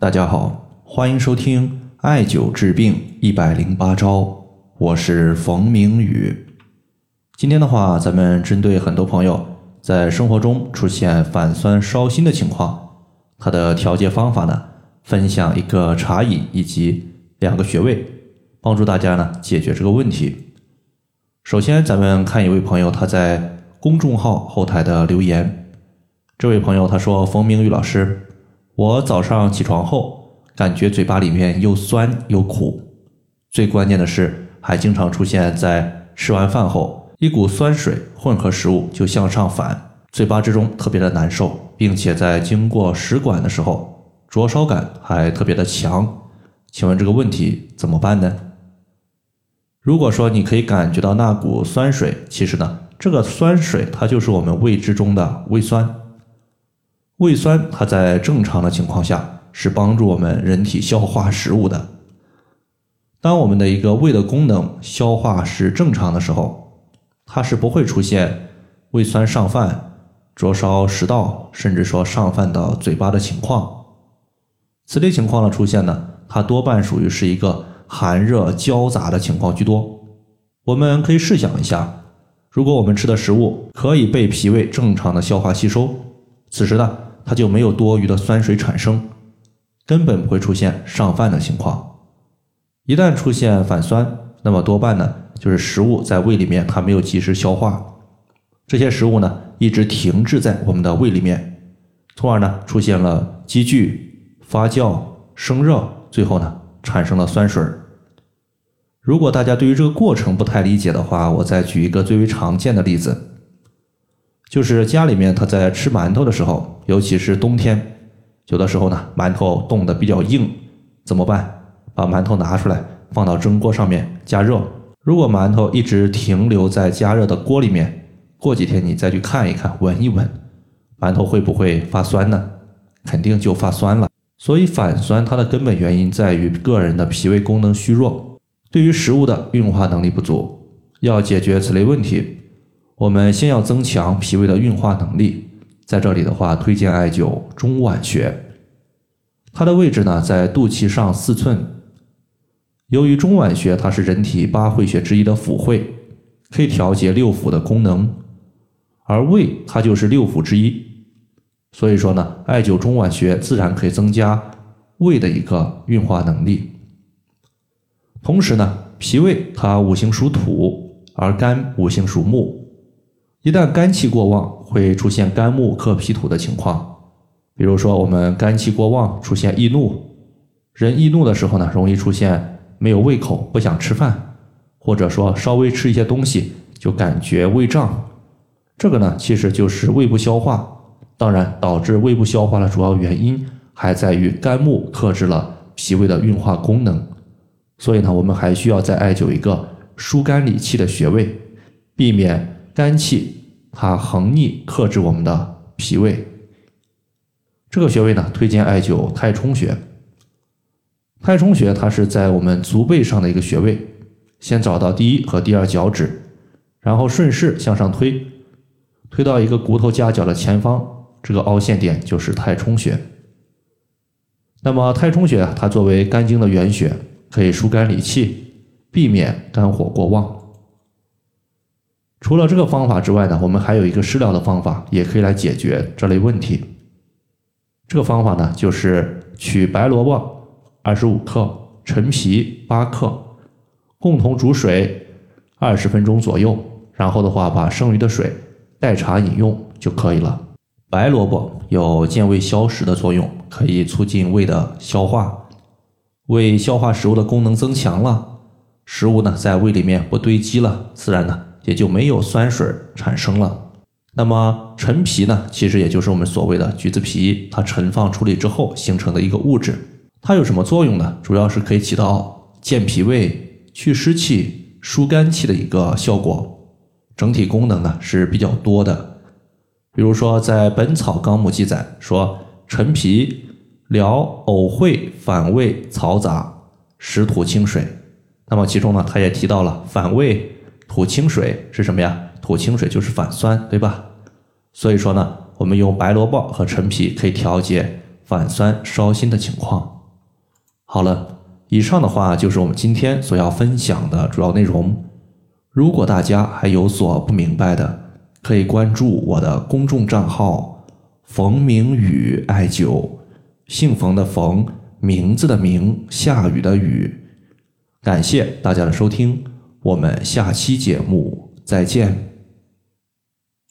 大家好，欢迎收听艾灸治病一百零八招，我是冯明宇。今天的话，咱们针对很多朋友在生活中出现反酸烧心的情况，它的调节方法呢，分享一个茶饮以及两个穴位，帮助大家呢解决这个问题。首先，咱们看一位朋友他在公众号后台的留言，这位朋友他说：“冯明宇老师。”我早上起床后，感觉嘴巴里面又酸又苦，最关键的是还经常出现在吃完饭后，一股酸水混合食物就向上反，嘴巴之中特别的难受，并且在经过食管的时候，灼烧感还特别的强。请问这个问题怎么办呢？如果说你可以感觉到那股酸水，其实呢，这个酸水它就是我们胃之中的胃酸。胃酸，它在正常的情况下是帮助我们人体消化食物的。当我们的一个胃的功能消化是正常的时候，它是不会出现胃酸上泛、灼烧食道，甚至说上泛到嘴巴的情况。此类情况的出现呢，它多半属于是一个寒热交杂的情况居多。我们可以试想一下，如果我们吃的食物可以被脾胃正常的消化吸收，此时呢？它就没有多余的酸水产生，根本不会出现上泛的情况。一旦出现反酸，那么多半呢就是食物在胃里面它没有及时消化，这些食物呢一直停滞在我们的胃里面，从而呢出现了积聚、发酵、生热，最后呢产生了酸水。如果大家对于这个过程不太理解的话，我再举一个最为常见的例子。就是家里面他在吃馒头的时候，尤其是冬天，有的时候呢，馒头冻得比较硬，怎么办？把馒头拿出来放到蒸锅上面加热。如果馒头一直停留在加热的锅里面，过几天你再去看一看，闻一闻，馒头会不会发酸呢？肯定就发酸了。所以反酸它的根本原因在于个人的脾胃功能虚弱，对于食物的运化能力不足。要解决此类问题。我们先要增强脾胃的运化能力，在这里的话，推荐艾灸中脘穴，它的位置呢在肚脐上四寸。由于中脘穴它是人体八会穴之一的腑会，可以调节六腑的功能，而胃它就是六腑之一，所以说呢，艾灸中脘穴自然可以增加胃的一个运化能力。同时呢，脾胃它五行属土，而肝五行属木。一旦肝气过旺，会出现肝木克脾土的情况。比如说，我们肝气过旺，出现易怒。人易怒的时候呢，容易出现没有胃口，不想吃饭，或者说稍微吃一些东西就感觉胃胀。这个呢，其实就是胃部消化。当然，导致胃部消化的主要原因还在于肝木克制了脾胃的运化功能。所以呢，我们还需要再艾灸一个疏肝理气的穴位，避免。肝气它横逆克制我们的脾胃，这个穴位呢，推荐艾灸太冲穴。太冲穴它是在我们足背上的一个穴位，先找到第一和第二脚趾，然后顺势向上推，推到一个骨头夹角的前方，这个凹陷点就是太冲穴。那么太冲穴它作为肝经的原穴，可以疏肝理气，避免肝火过旺。除了这个方法之外呢，我们还有一个食疗的方法，也可以来解决这类问题。这个方法呢，就是取白萝卜二十五克、陈皮八克，共同煮水二十分钟左右，然后的话把剩余的水代茶饮用就可以了。白萝卜有健胃消食的作用，可以促进胃的消化，胃消化食物的功能增强了，食物呢在胃里面不堆积了，自然呢。也就没有酸水产生了。那么陈皮呢，其实也就是我们所谓的橘子皮，它陈放处理之后形成的一个物质。它有什么作用呢？主要是可以起到健脾胃、去湿气、疏肝气的一个效果。整体功能呢是比较多的。比如说在《本草纲目》记载说，陈皮疗呕秽反胃嘈杂，食吐清水。那么其中呢，它也提到了反胃。吐清水是什么呀？吐清水就是反酸，对吧？所以说呢，我们用白萝卜和陈皮可以调节反酸烧心的情况。好了，以上的话就是我们今天所要分享的主要内容。如果大家还有所不明白的，可以关注我的公众账号“冯明宇艾灸”，姓冯的冯，名字的名，下雨的雨。感谢大家的收听，我们下期节目再见。